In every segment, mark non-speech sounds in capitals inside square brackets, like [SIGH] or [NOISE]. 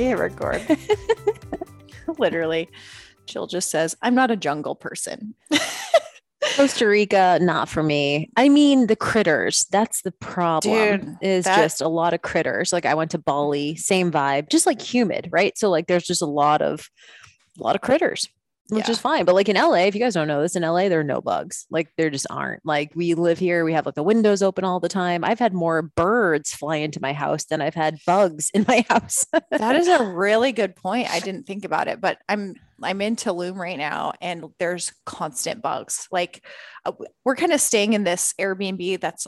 Yeah, record. [LAUGHS] Literally. Jill just says, I'm not a jungle person. [LAUGHS] Costa Rica, not for me. I mean, the critters. That's the problem. Dude, is that- just a lot of critters. Like I went to Bali, same vibe, just like humid, right? So like there's just a lot of a lot of critters. Which Yeah. is fine. But like in LA, if you guys don't know this, in LA, there are no bugs. Like there just aren't. Like we live here, we have like the windows open all the time. I've had more birds fly into my house than I've had bugs in my [LAUGHS] house. that is a [LAUGHS] really good point. I didn't think about it, but I'm I'm in Tulum right now and there's constant bugs. Like uh, we're kind of staying in this Airbnb that's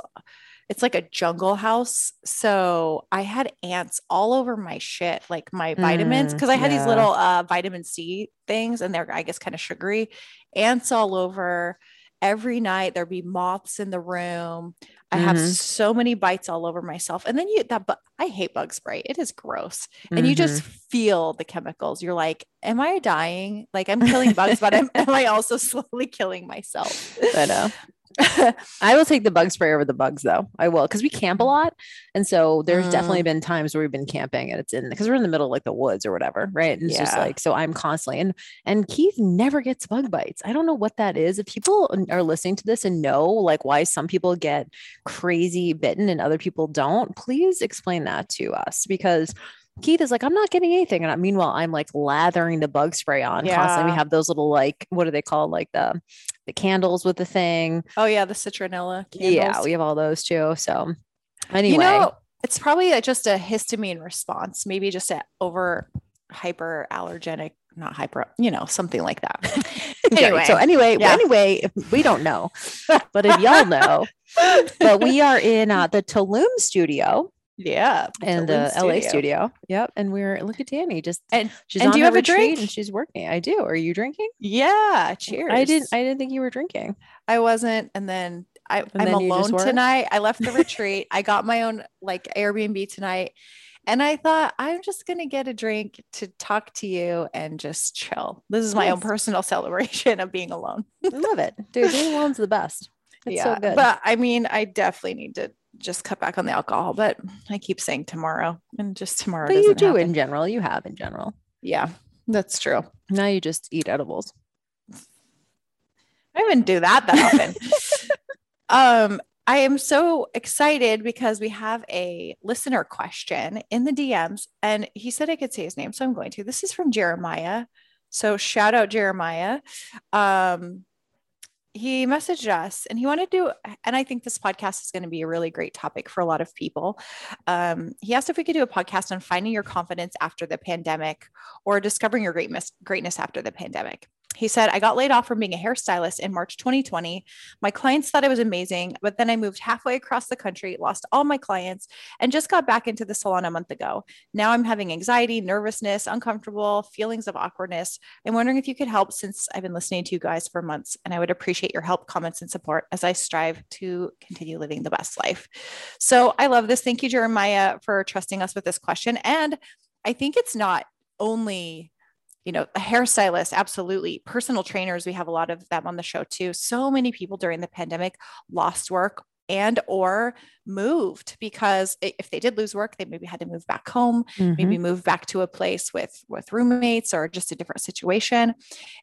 it's like a jungle house. So I had ants all over my shit, like my vitamins, Mm, because I had these little uh, vitamin C things and they're, I guess, kind of sugary. Ants all over. Every night there'd be moths in the room. I have Mhm. so many bites all over myself. And then you that but I hate bug spray. It is gross. And you just feel the chemicals. You're like, am I dying? Like I'm killing bugs, but am, [LAUGHS] am I also slowly killing myself? I know. [LAUGHS] I will take the bug spray over the bugs though. I will because we camp a lot. And so there's definitely mm. been times where we've been camping and it's in because we're in the middle of like the woods or whatever. Right. And it's just like so I'm constantly and and Keith never gets bug bites. I don't know what that is. If people are listening to this and know like why some people get crazy bitten and other people don't, please explain that to us because Keith is like, I'm not getting anything. And I- meanwhile, I'm like lathering the bug spray on constantly. We have those little like, what are they called? Like the the candles with the thing. oh yeah, the citronella Candles. Yeah, we have all those too. So anyway, You know, it's probably just a histamine response, maybe just a over hyper allergenic, not hyper, you know, something like that. [LAUGHS] Anyway, so anyway, yeah. anyway, if we don't know, but if y'all know, but we are in uh, the Tulum studio yeah, and the uh, LA studio. Yep, and we're look at Danny, just And she's and on do you have a drink? and she's working. I do. Are you drinking? yeah, cheers. I didn't. I didn't think you were drinking. I wasn't. And then I, I'm then alone tonight. I left the retreat. I got my own [LAUGHS] like Airbnb tonight. And I thought, I'm just going to get a drink to talk to you and just chill. This is my own personal [LAUGHS] celebration of being alone. I love it, dude. Being [LAUGHS] alone's the best. It's so good. But I mean, I definitely need to just cut back on the alcohol, but I keep saying tomorrow and just tomorrow. But you do happen. in general. You have in general. Yeah, that's true. Now you just eat edibles. I didn't do that that often. [LAUGHS] um, I am so excited because we have a listener question in the DMs, and he said I could say his name, so I'm going to. This is from Jeremiah. So shout out Jeremiah. Um, he messaged us and he wanted to, and I think this podcast is going to be a really great topic for a lot of people. Um, he asked if we could do a podcast on finding your confidence after the pandemic or discovering your greatness, greatness after the pandemic. He said, I got laid off from being a hairstylist in March 2020. My clients thought I was amazing, but then I moved halfway across the country, lost all my clients, and just got back into the salon a month ago. Now I'm having anxiety, nervousness, uncomfortable, feelings of awkwardness. I'm wondering if you could help since I've been listening to you guys for months, and I would appreciate your help, comments, and support as I strive to continue living the best life. So I love this. Thank you, Jeremiah, for trusting us with this question. And I think it's not only you know, a hairstylist, absolutely. Personal trainers, we have a lot of them on the show too. So many people during the pandemic lost work and or moved because if they did lose work, they maybe had to move back home, maybe move back to a place with with roommates or just a different situation.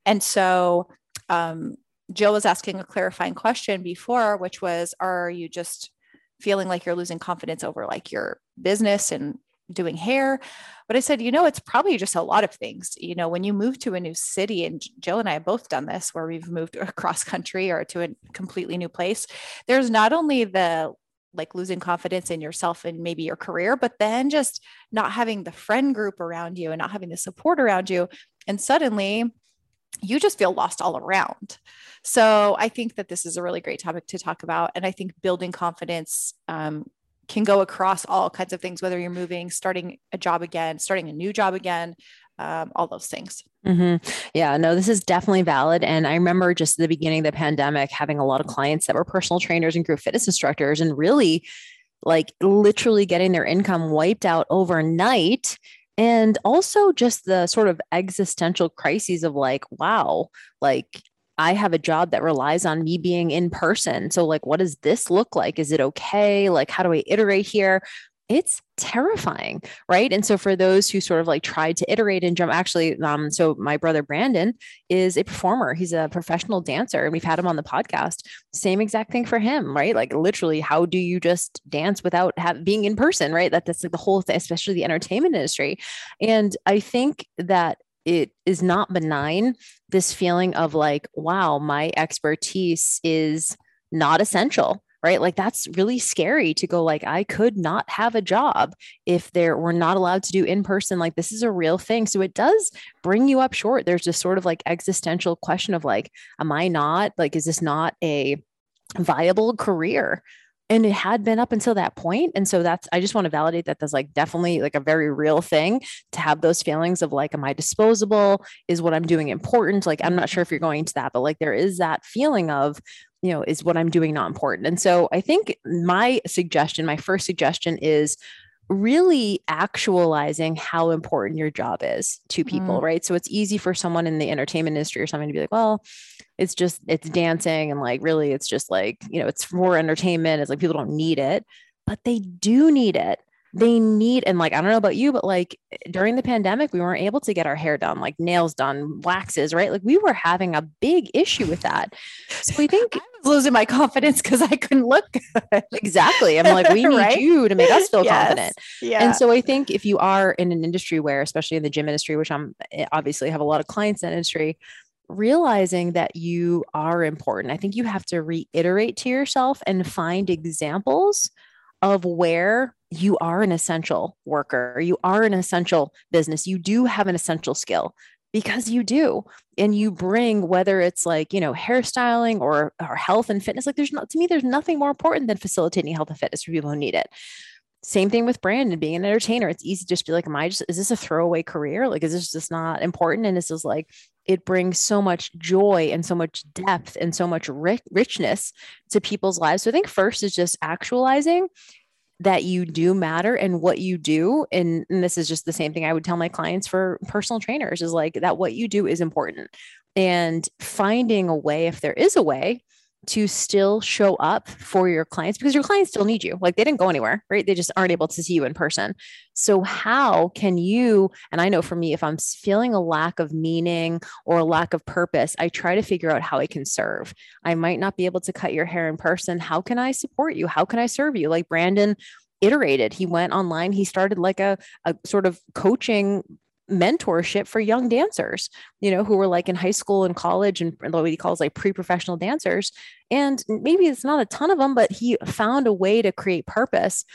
And so um, Jill was asking a clarifying question before, which was, are you just feeling like you're losing confidence over like your business and doing hair. But I said, you know, it's probably just a lot of things. You know, when you move to a new city, and Jill and I have both done this where we've moved [LAUGHS] across country or to a completely new place, there's not only the like losing confidence in yourself and maybe your career, but then just not having the friend group around you and not having the support around you. And suddenly you just feel lost all around. So I think that this is a really great topic to talk about. And I think building confidence um, can go across all kinds of things, whether you're moving, starting a job again, starting a new job again, um, all those things. Mm-hmm. Yeah, no, this is definitely valid. And I remember just the beginning of the pandemic having a lot of clients that were personal trainers and group fitness instructors and really like literally getting their income wiped out overnight. And also just the sort of existential crises of like, wow, like I have a job that relies on me being in person. So, like, what does this look like? Is it okay? Like, how do I iterate here? It's terrifying, right? And so, for those who sort of like tried to iterate and jump, actually, um, so my brother Brandon is a performer. He's a professional dancer, and we've had him on the podcast. Same exact thing for him, right? Like, literally, how do you just dance without have, being in person, right? That, that's like the whole thing, especially the entertainment industry. And I think that it is not benign. This feeling of like wow my expertise is not essential right? Like that's really scary to go like i could not have a job if there were not allowed to do in person. Like this is a real thing. So it does bring you up short. There's this sort of like existential question of like am i not like is this not a viable career and it had been up until that point and so that's i just want to validate that that's like definitely like a very real thing to have those feelings of like am i disposable? Is what i'm doing important? Like i'm not sure if you're going to that but like there is that feeling of you know is what i'm doing not important? And so i think my suggestion my first suggestion is really actualizing how important your job is to people, mm. right? So it's easy for someone in the entertainment industry or something to be like, well, it's just it's dancing and like really it's just like, you know, it's for entertainment. It's like people don't need it, but they do need it they need and like i don't know about you but like during the pandemic we weren't able to get our hair done like nails done waxes right? Like we were having a big issue with that. So we think i was losing my confidence because i couldn't look good. Exactly. I'm like we [LAUGHS] need right? you to make us feel yes. confident. Yeah. and so i think if you are in an industry where especially in the gym industry which i'm eh, obviously have a lot of clients in industry realizing that you are important i think you have to reiterate to yourself and find examples of where you are an essential worker, you are an essential business, you do have an essential skill because you do. And you bring whether it's like you know hairstyling or or health and fitness like there's not to me there's nothing more important than facilitating health and fitness for people who need it. Same thing with brandon being an entertainer. It's easy to just be like am i just is this a throwaway career? Like is this just not important? And this is like it brings so much joy and so much depth and so much rich- richness to people's lives. So i think first is just actualizing that you do matter and what you do. And, and, this is just the same thing i would tell my clients for personal trainers is like that what you do is important. And finding a way if there is a way to still show up for your clients because your clients still need you. Like they didn't go anywhere, right? They just aren't able to see you in person. So, how can you? And I know for me, if I'm feeling a lack of meaning or a lack of purpose, I try to figure out how I can serve. I might not be able to cut your hair in person. How can I support you? How can I serve you? Like Brandon iterated. He went online, he started like a, a sort of coaching mentorship for young dancers, you know, who were like in high school and college and what he calls like pre-professional dancers. And maybe it's not a ton of them, but he found a way to create purpose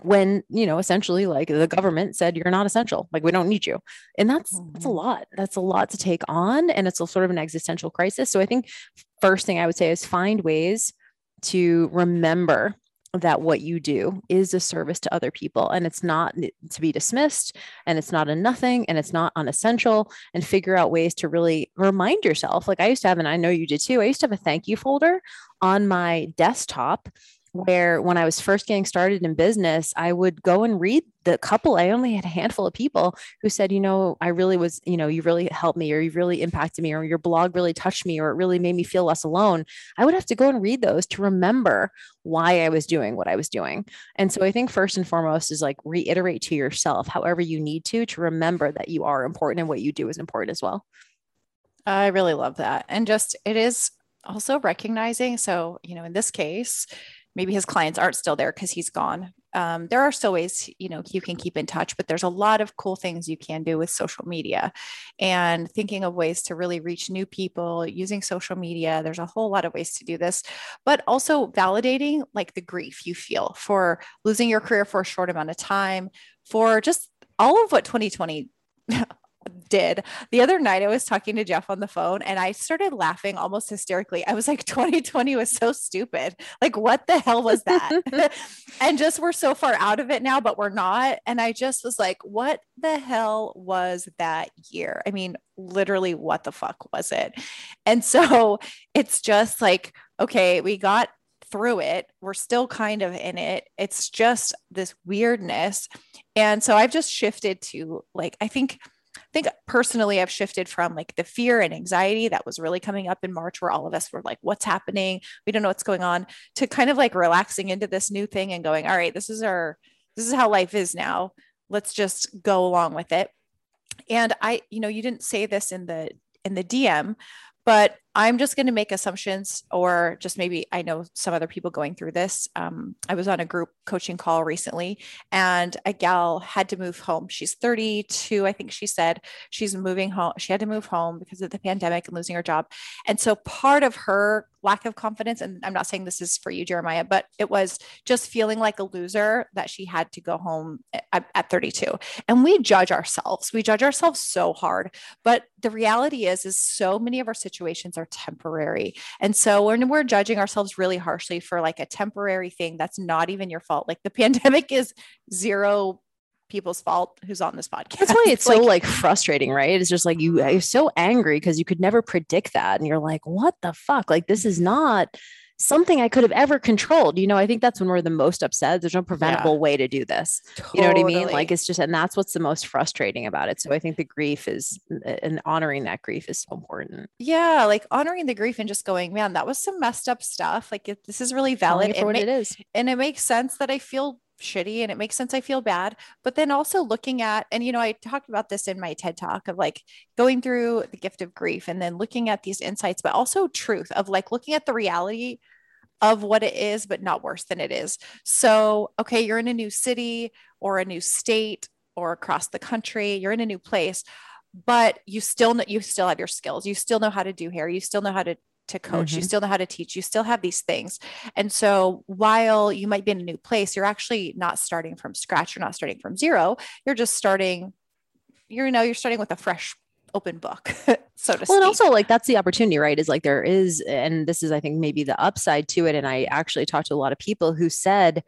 when you know essentially like the government said you're not essential like we don't need you and that's mm-hmm. that's a mm-hmm. lot that's a lot to take on and it's a sort of an existential crisis so i think first thing i would say is find ways to remember that what you do is a service to other people and it's not to be dismissed and it's not a nothing and it's not unessential and figure out ways to really remind yourself. Like i used to have and i know you did too i used to have a thank you folder on my desktop where when I was first getting started in business, I would go and read the couple. I only had a handful of people who said, you know, I really was, you know, you really helped me or you really impacted me or your blog really touched me or it really made me feel less alone. I would have to go and read those to remember why I was doing what I was doing. And so I think first and foremost is like reiterate to yourself, however you need to, to remember that you are important and what you do is important as well. I really love that. And just it is also recognizing. So, you know, in this case, maybe his clients aren't still there because he's gone. Um, there are still ways, you know, you can keep in touch, but there's a lot of cool things you can do with social media and thinking of ways to really reach new people using social media. There's a whole lot of ways to do this, but also validating like the grief you feel for losing your career for a short amount of time, for just all of what 2020 [LAUGHS] did. The other night I was talking to Jeff on the phone and I started laughing almost hysterically. I was like [LAUGHS] 2020 was so stupid. Like what the hell was that? [LAUGHS] [LAUGHS] and just we're so far out of it now but we're not and I just was like what the hell was that year? I mean literally what the fuck was it? And so it's just like okay, we got through it. We're still kind of in it. It's just this weirdness. And so I've just shifted to like, I think. I think personally, I've shifted from like the fear and anxiety that was really coming up in March, where all of us were like, what's happening? We don't know what's going on, to kind of like relaxing into this new thing and going, all right, this is our, this is how life is now. Let's just go along with it. And I, you know, you didn't say this in the, in the DM, but I'm just going to make assumptions, or just maybe I know some other people going through this. Um, I was on a group coaching call recently, and a gal had to move home. She's 32, I think she said. She's moving home. She had to move home because of the pandemic and losing her job. And so part of her lack of confidence, and I'm not saying this is for you, Jeremiah, but it was just feeling like a loser that she had to go home at, at 32. And we judge ourselves. We judge ourselves so hard. But the reality is, is so many of our situations are temporary. And so when we're judging ourselves really harshly for like a temporary thing that's not even your fault, like the [LAUGHS] pandemic is zero people's fault who's on this podcast. That's why [LAUGHS] it's like, so like frustrating, right? It's just like you are so angry because you could never predict that. And you're like, what the fuck? Like this is not something I could have ever controlled. You know, I think that's when we're the most upset. There's no preventable yeah. way to do this. Totally. You know what I mean? Like it's just, and that's what's the most frustrating about it. So I think the grief is, and honoring that grief is so important. Yeah. Like honoring the grief and just going, man, that was some messed up stuff. Like this is really valid. for what it is. And it makes sense that I feel shitty and it makes sense I feel bad. But then also looking at, and you know, I talked about this in my TED talk of like going through the gift of grief and then looking at these insights, but also truth of like looking at the reality of what it is, but not worse than it is. So, okay, you're in a new city or a new state or across the country, you're in a new place, but you still know, you still have your skills. You still know how to do hair. You still know how to to coach. Mm-hmm. You still know how to teach. You still have these things. And so while you might be in a new place, you're actually not starting from scratch. You're not starting from zero. You're just starting, you know, you're starting with a fresh open book, [LAUGHS] so to well, speak. and also like that's the opportunity, right? Is like there is, and this is, I think, maybe the upside to it. And I actually talked to a lot of people who said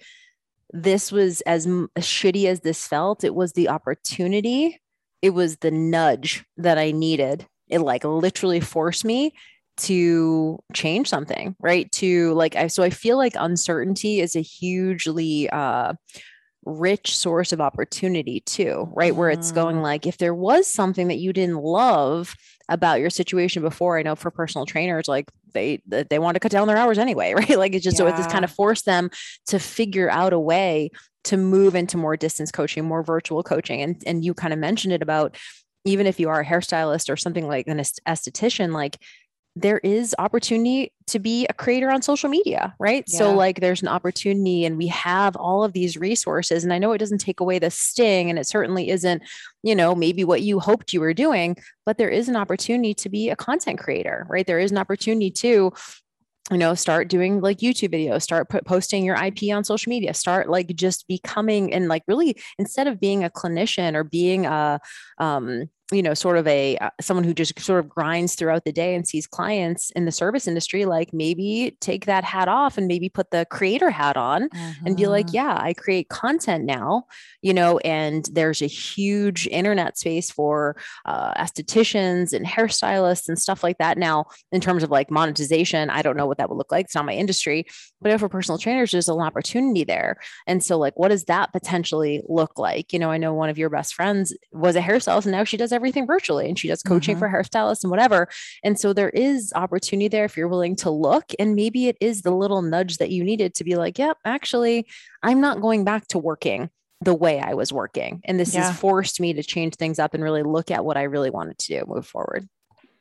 this was as, as shitty as this felt, it was the opportunity, it was the nudge that I needed. It like literally forced me to change something, right? To like, I, so I feel like uncertainty is a hugely, uh, rich source of opportunity too, right? Where it's going mm. like, if there was something that you didn't love about your situation before, I know for personal trainers, like they they want to cut down their hours anyway, [LAUGHS] right? Like it's just yeah. so it's just kind of forced them to figure out a way to move into more distance coaching, more virtual coaching. And and you kind of mentioned it about even if you are a hairstylist or something like an esthetician, like there is opportunity to be a creator on social media, right? Yeah. So, like, there's an opportunity, and we have all of these resources. And I know it doesn't take away the sting, and it certainly isn't, you know, maybe what you hoped you were doing, but there is an opportunity to be a content creator, right? There is an opportunity to you know start doing like youtube videos start posting your ip on social media start like just becoming and like really instead of being a clinician or being a um you know sort of a uh, someone who just sort of grinds throughout the day and sees clients in the service industry like maybe take that hat off and maybe put the creator hat on mm-hmm. and be like mm-hmm. yeah i create content now you know and there's a huge internet space for uh, estheticians and hairstylists and stuff like that now in terms of like monetization i don't know what that would look like it's not my industry but for personal trainers there's an opportunity there and so like what does that potentially look like you know i know one of your best friends was a hairstylist and now she does everything virtually and she does coaching mm-hmm. for hairstylists and whatever. And so there is opportunity there if you're willing to look. And maybe it is the little nudge that you needed to be like, yep, yeah, actually, I'm not going back to working the way I was working. And this yeah. has forced me to change things up and really look at what I really wanted to do, move forward.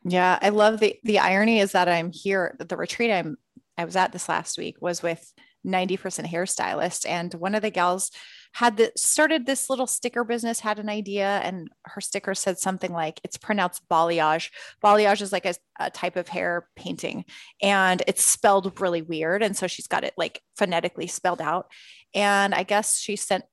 Yeah, I love the the irony is that I'm here. At the retreat I'm I was at this last week was with 90% hairstylists, and one of the gals had the, started this little sticker business, had an idea, and her sticker said something like, it's pronounced balayage. Balayage is like a, a type of hair painting, and it's spelled really weird. And so she's got it like phonetically spelled out. And I guess she sent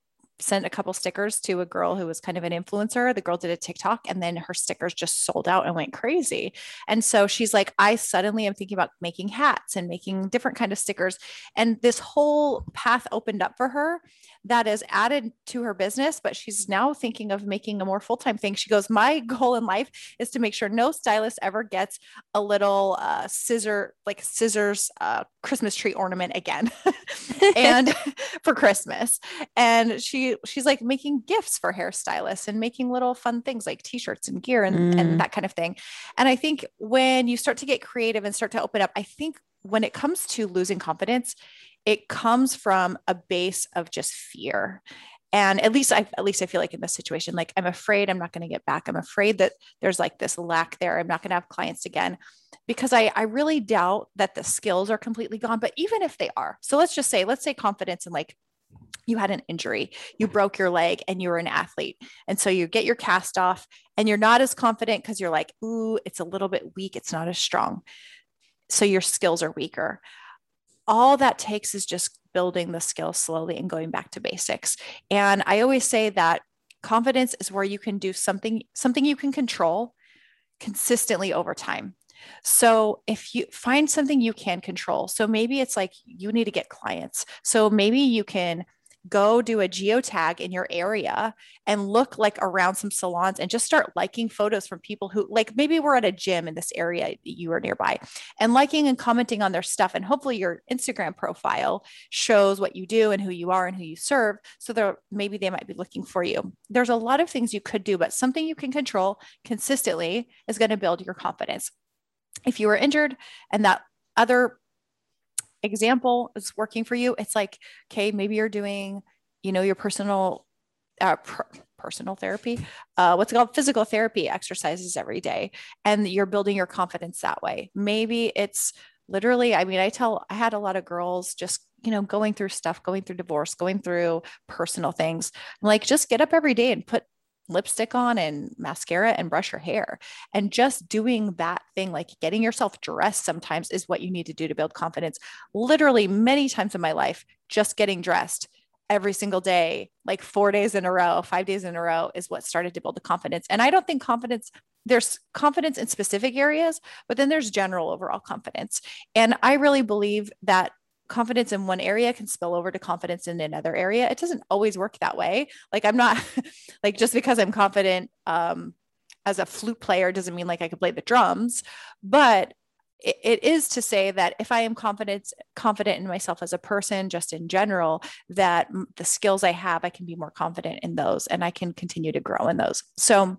sent a couple stickers to a girl who was kind of an influencer. The girl did a TikTok and then her stickers just sold out and went crazy. And so she's like, I suddenly am thinking about making hats and making different kind of stickers. And this whole path opened up for her that is added to her business, but she's now thinking of making a more full-time thing. She goes, my [LAUGHS] goal in life is to make sure no stylist ever gets a little uh, scissor, like scissors, uh, Christmas tree ornament again. [LAUGHS] and [LAUGHS] for Christmas. And she she's like making gifts for hairstylists and making little fun things like t-shirts and gear and, mm. and that kind of thing. And I think when you start to get creative and start to open up, I think when it comes to losing confidence, it comes from a base of just fear and at least i at least i feel like in this situation like i'm afraid i'm not going to get back i'm afraid that there's like this lack there i'm not going to have clients again because I, I really doubt that the skills are completely gone but even if they are so let's just say let's say confidence and like you had an injury, you broke your leg, and you were an athlete. And so you get your cast off, and you're not as confident because you're like, ooh, it's a little bit weak. It's not as strong. So your skills are weaker. All that takes is just building the skill slowly and going back to basics. And I always say that confidence is where you can do something something you can control consistently over time. So if you find something you can control, so maybe it's like you need to get clients. So maybe you can go do a geotag in your area and look like around some salons and just start liking photos from people who like maybe we're at a gym in this area you are nearby and liking and commenting on their stuff. And hopefully your Instagram profile shows what you do and who you are and who you serve. So there maybe they might be looking for you. There's a lot of things you could do but something you can control consistently is going to build your confidence if you were injured and that other example is working for you, it's like, okay, maybe you're doing, you know, your personal, uh, personal therapy, uh, what's called physical therapy exercises every day, and you're building your confidence that way. Maybe it's literally, I mean, I tell, I had a lot of girls just you know going through stuff going through divorce going through personal things like just get up every day and put lipstick on and mascara and brush your hair. And just doing that thing, like getting yourself dressed sometimes is what you need to do to build confidence. Literally, many times in my life, just getting dressed every single day, like four days in a row, five days in a row, is what started to build the confidence. And I don't think confidence, there's confidence in specific areas, but then there's general overall confidence. And I really believe that confidence in one area can spill over to confidence in another area. It doesn't always work that way. Like I'm not [LAUGHS] like just because I'm confident um, as a flute player doesn't mean like I can play the drums, but it, it is to say that if I am confident confident in myself as a person, just in general, that the skills I have, I can be more confident in those, and I can continue to grow in those. So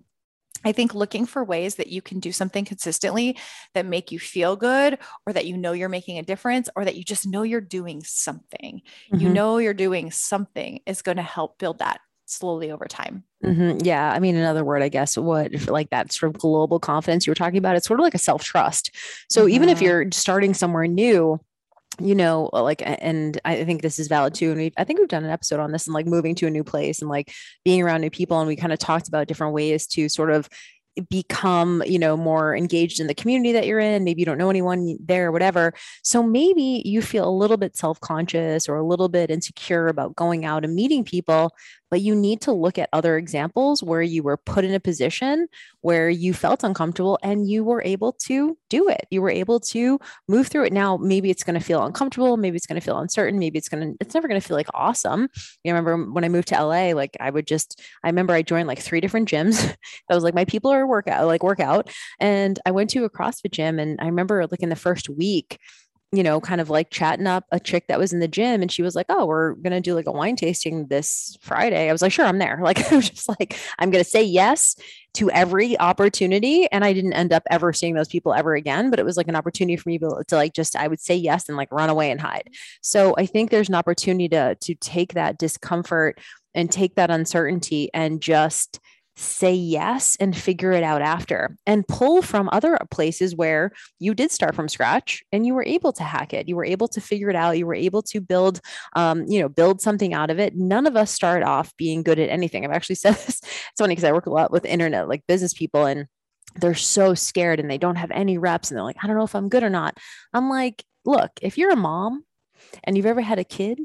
I think looking for ways that you can do something consistently that make you feel good or that you know you're making a difference or that you just know you're doing something. Mm-hmm. You know you're doing something is going to help build that slowly over time. Mm-hmm. Yeah. I mean, another word, I guess, what like that sort of global confidence you were talking about, it's sort of like a self trust. So mm-hmm. even if mm-hmm. you're starting somewhere new, you know, like, and I think this is valid too. And we, I think we've done an episode on this and like moving to a new place and like being around new people. And we kind of talked about different ways to sort of become you know more engaged in the community that you're in maybe you don't know anyone there or whatever so maybe you feel a little bit self-conscious or a little bit insecure about going out and meeting people but you need to look at other examples where you were put in a position where you felt uncomfortable and you were able to do it. You were able to move through it. Now, maybe it's going to feel uncomfortable. Maybe it's going to feel uncertain. Maybe it's going to, it's never going to feel like awesome. You remember when I moved to LA, like I would just, I remember I joined like three different gyms. [LAUGHS] that was like, my people are workout, like workout. And I went to a CrossFit gym. And I remember like in the first week, you know, kind of like chatting up a chick that was in the gym and she was like, Oh, we're going to do like a wine tasting this Friday. I was like, Sure, I'm there. [LAUGHS] Like, I was just like, I'm going to say yes to every opportunity. And I didn't end up ever seeing those people ever again, but it was like an opportunity for me to, to like just, I would say yes and like run away and hide. So I think there's an opportunity to, to take that discomfort and take that uncertainty and just, say yes and figure it out after and pull from other places where you did start from scratch and you were able to hack it. You were able to figure it out. You were able to build um, you know build something out of it. None of us start off being good at anything. I've actually [LAUGHS] said this. It's funny because i work a lot with internet like business people and they're so scared and they don't have any reps and they're like i don't know if i'm good or not. I'm like look if you're a mom and you've ever had a kid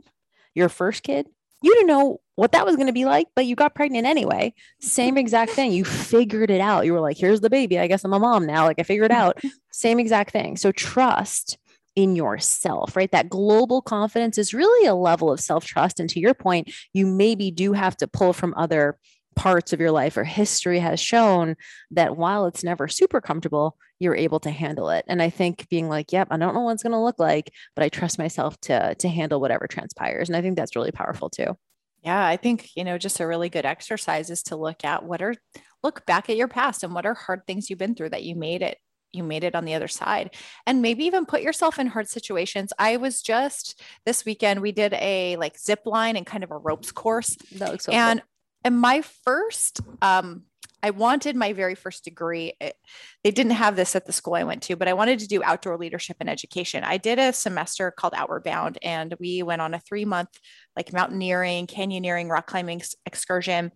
your first kid You didn't know what that was going to be like, but you got pregnant anyway. Same exact thing. You figured it out. You were like, here's the baby. I guess I'm a mom now. Like I figured out. [LAUGHS] Same exact thing. So trust in yourself, right? That global confidence is really a level of self trust. And to your point, you maybe do have to pull from other parts of your life or history has shown that while it's never super comfortable, you're able to handle it. And I think being like, yep, I don't know what it's going to look like, but I trust myself to to handle whatever transpires. And I think that's really powerful too. Yeah, I think, you know, just a really good exercise is to look at what are look back at your past and what are hard things you've been through that you made it you made it on the other side and maybe even put yourself in hard situations i was just this weekend we did a like zip line and kind of a ropes course that looks so and cool and my first um I wanted my very first degree. It, they didn't have this at the school I went to, but I wanted to do outdoor leadership and education. I did a semester called Outward Bound, and we went on a three month like mountaineering, canyoneering, rock climbing excursion.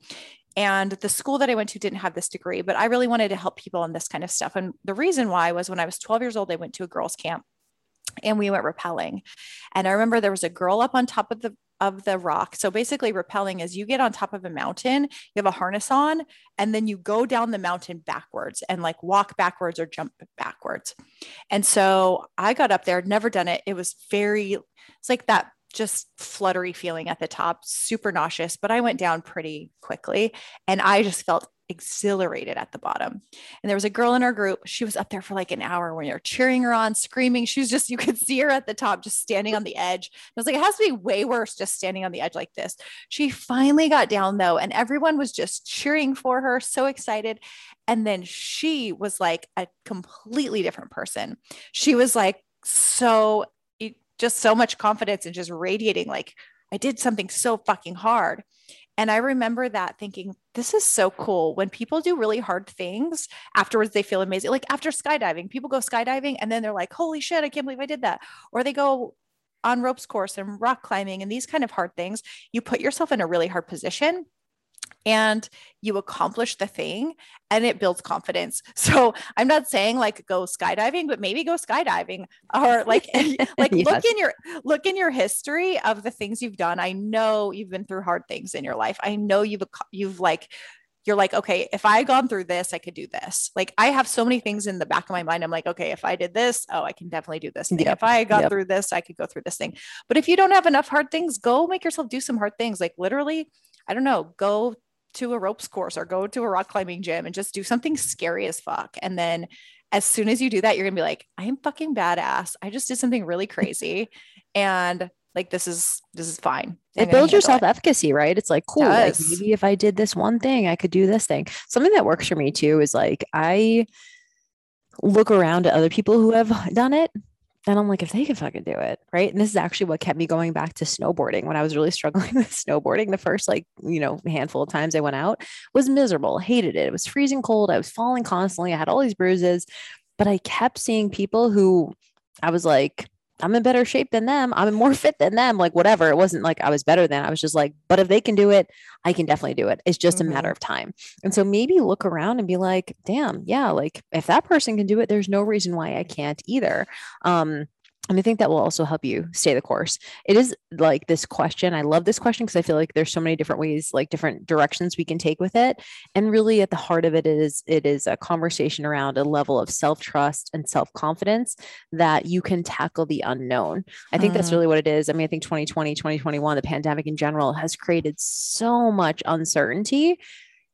And the school that I went to didn't have this degree, but I really wanted to help people in this kind of stuff. And the reason why was when I was 12 years old, I went to a girls' camp and we went rappelling. And I remember there was a girl up on top of the of the rock. So basically, rappelling is you get on top of a mountain, you have a harness on, and then you go down the mountain backwards and like walk backwards or jump backwards. And so I got up there, never done it. It was very, it's like that just fluttery feeling at the top, super nauseous, but I went down pretty quickly and I just felt exhilarated at the bottom. And there was a girl in our group. She was up there for like an hour when you're cheering her on, screaming. She was just, you could see her at the top, just standing on the edge. I was like, it has to be way worse just standing on the edge like this. She finally got down though, and everyone was just cheering for her, so excited. And then she was like a completely different person. She was like, so just so much confidence and just radiating like I did something so fucking hard. And I remember that thinking, this is so cool. When people do really hard things, afterwards they feel amazing. Like after skydiving, people go skydiving and then they're like, holy shit, I can't believe I did that. Or they go on ropes course and rock climbing and these kind of hard things. You put yourself in a really hard position and you accomplish the thing and it builds confidence. [LAUGHS] So I'm not saying like go skydiving, but maybe go skydiving or [LAUGHS] like like yes. look in your look in your history of the things you've done. I know you've been through hard things in your life. I know you've you've like you're like, okay, if I gone through this, I could do this. Like I have so many things in the back of my mind. I'm like, okay, if I did this, oh, I can definitely do this. Thing. Yep. If I got yep. through this, I could go through this thing. But if you don't have enough hard things, go make yourself do some hard things. Like literally, I don't know, go to a ropes course or go to a rock climbing gym and just do something scary as fuck. And then as soon as you do that, you're gonna be like, I am fucking badass. I just did something really crazy. [LAUGHS] and like this is this is fine. I'm it builds your self efficacy, right? It's like cool. Like maybe if I did this one thing, I could do this thing. Something that works for me too is like I look around at other people who have done it and I'm like, if they can fucking do it, right? And this is actually what kept me going back to snowboarding when I was really struggling [LAUGHS] with snowboarding. The first, like, you know, handful of times I went out was miserable, hated it. It was freezing cold. I was falling constantly. I had all these bruises, but I kept seeing people who I was like, I'm in better shape than them. I'm more [LAUGHS] fit than them. Like whatever. It wasn't like I was better than. I was just like, but if they can do it, I can definitely do it. It's just mm-hmm. a matter mm-hmm. of time. And so maybe look around and be like, damn, yeah, like if that person can do it, there's no reason why I can't either. Um, and I think that will also help you stay the course. It is like this question. I love this question because I feel like there's so many different ways, like different directions we can take with it. And really at the heart of it is it is a conversation around a level of self-trust and self-confidence that you can tackle the unknown. I think mm. that's really what it is. I mean, I think 2020, 2021, the pandemic in general has created so much uncertainty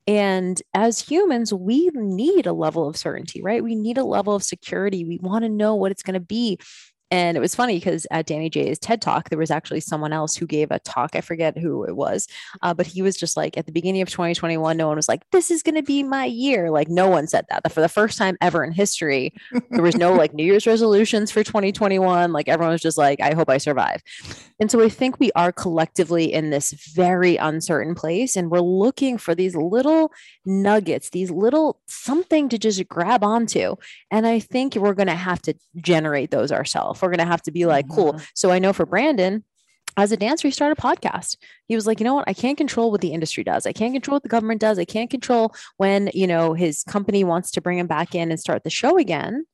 and as humans, we need a level of certainty, right? We need a level of security. We want to know what it's going to be. And it was funny because at Danny J's TED Talk, there was actually someone else who gave a talk. I forget who it was, uh, but he was just like, at the beginning of 2021, no one was like, this is going to be my year. Like, no one said that. For the first time ever in history, there was no like [LAUGHS] New Year's resolutions for 2021. Like, everyone was just like, I hope I survive. And so I think we are collectively in this very uncertain place, and we're looking for these little nuggets, these little something to just grab onto. And I think we're going to have to generate those ourselves we're going to have to be like, cool. Mm-hmm. So I know for Brandon, as a dancer, he started a podcast. He was like, you know what? I can't control what the industry does. I can't control what the government does. I can't control when, you know, his company wants to bring him back in and start the show again.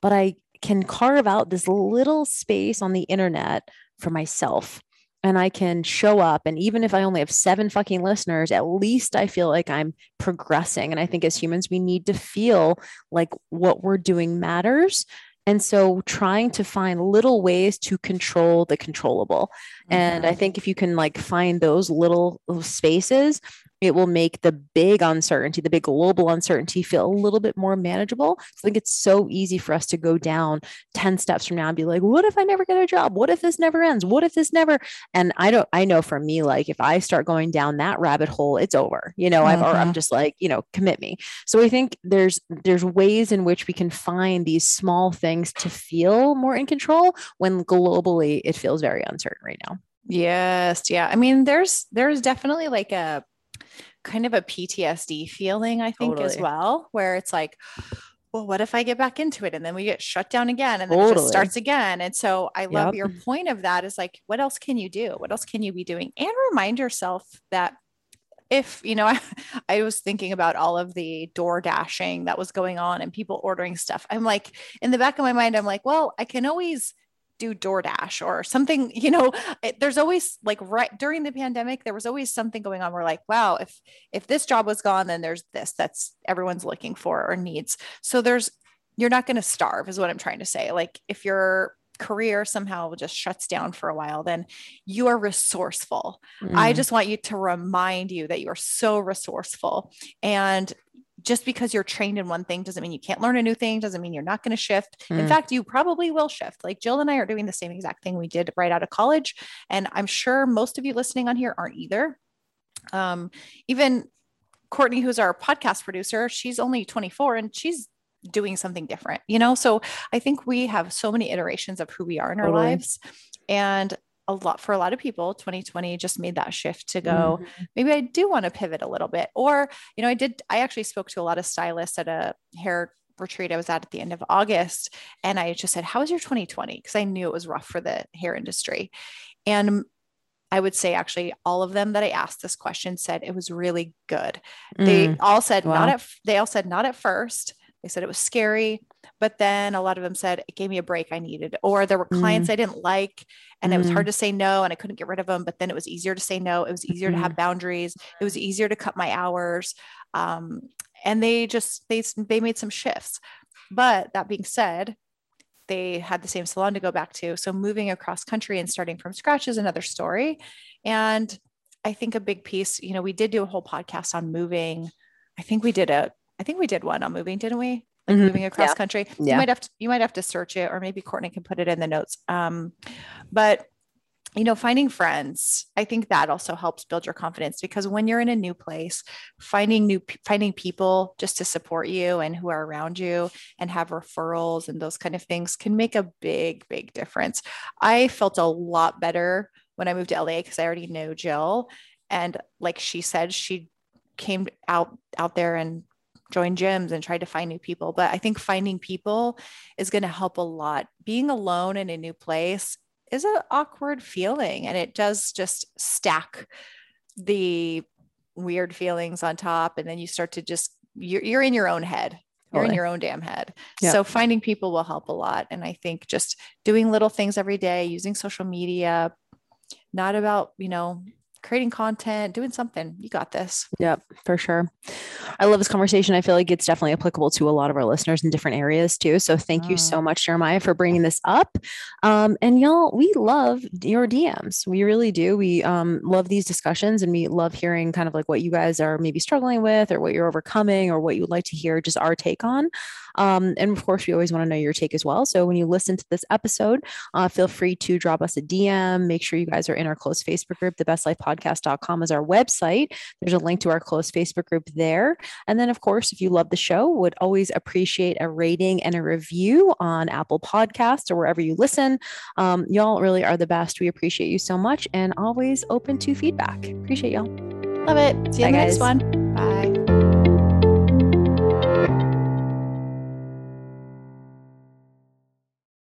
But I can carve out this little space on the internet for myself and I can show up. And even if I only have seven fucking listeners, at least I feel like I'm progressing. And I think as humans, we need to feel like what we're doing matters. And so trying to find little ways to control the controllable. And I mm-hmm. think if you can like find those little spaces, it will make the big uncertainty, the big global uncertainty feel a little bit more manageable. I think it's so easy for us to go down 10 steps from now and be like, what if I never get a job? What if this never ends? What if this never? And I don't, I know for me, like if I start going down that rabbit hole, it's over, you know, mm-hmm. I've, or I'm mm-hmm. just like, you know, commit me. So I think there's, there's ways in which we can find these small things to feel more in control when globally it feels very uncertain right now. Yes. Yeah. I mean, there's, there's definitely like a, kind of a PTSD feeling, I think, totally. as well, where it's like, well, what if I get back into it and then we get shut down again and then totally. it just starts again? And so I love yep. your point of that is like, what else can you do? What else can you be doing? And remind yourself that if you know [LAUGHS] I, I, was thinking about all of the door dashing that was going on and people ordering stuff i'm like in the back of my mind i'm like well i can always do DoorDash or something, [LAUGHS] you know, it, there's always like right during the pandemic, there was always something going on. We're like, wow, if, if this job was gone, then there's this that's everyone's looking for or needs. So there's, you're not going to starve is what I'm trying to say. Like if your career somehow just shuts down for a while, then you are resourceful. Mm. I just want you to remind you that you are so resourceful and just because you're trained in one thing doesn't mean you can't learn a new thing, doesn't mean you're not going to shift. Mm. In fact, you probably will shift. Like Jill and I are doing the same exact thing we did right out of college. And I'm sure most of you listening on here aren't either. Um, even Courtney, who's our podcast producer, she's only 24 and she's doing something different, you know? So I think we have so many iterations of who we are in our lives. And a lot for a lot of people 2020 just made that shift to go mm-hmm. maybe i do want to pivot a little bit or you know i did i actually spoke to a lot of stylists at a hair retreat i was at at the end of august and i just said how was your 2020 because i knew it was rough for the hair industry and I would say actually all of them that I asked this question said it was really good. Mm. They all said wow. not at they all said not at first. They said it was scary, but then a lot of them said it gave me a break I needed, or there were clients mm. I didn't like and mm. it was hard mm. to say no and I couldn't get rid of them. But then it was easier to say no. It was easier mm-hmm. to have mm-hmm. boundaries. It was easier to cut my hours. Um, and they just, they, they made some shifts. But that being said, they had the same salon to go back to. So moving across country and starting from scratch is another story. And I think a big piece, you know, we did do a whole podcast on moving. I think we did a, I think we did one on moving, didn't we? Mm-hmm. moving across yeah. country. Yeah. You might have to you might have to search it, or maybe Courtney can put it in the notes. Um, but you know, finding friends, I think that also helps build your confidence because when you're in a new place, finding new finding people just to support you and who are around you and have referrals and those kind of things can make a big, big difference. I felt a lot better when I moved to LA because I already know Jill. And like she said, she came out out there and joined gyms and try to find new people. But I think finding people is going to help a lot. Being alone in a new place is an awkward feeling and it does just stack the weird feelings on top. And then you start to just, you're, you're in your own head. You're in your own damn head. So finding people will help a lot. And I think just doing little things every day, using social media, not about, you know, creating content, doing something. You got this. Yep, for sure. I love this conversation. I feel like it's definitely applicable to a lot of our listeners in different areas too. So thank you so mm. much, Jeremiah, for bringing this up. Um, and y'all, we love your DMs. We really do. We um, love these discussions and we love hearing kind of like what you guys are maybe struggling with or what you're overcoming or what you would like to hear just our take on. Um, and of course, we always want to know your take as well. So when you listen to this episode, uh, feel free to drop us a DM. Make sure you guys are in our close Facebook group. The Best Life Podcast.com is our website. There's a link to our close Facebook group there. And then, of course, if you love the show, would always appreciate a rating and a review on Apple Podcasts or wherever you listen. Um, y'all really are the best. We appreciate you so much and always open to feedback. Appreciate y'all. Love it. See you Bye, in the guys. next one. Bye.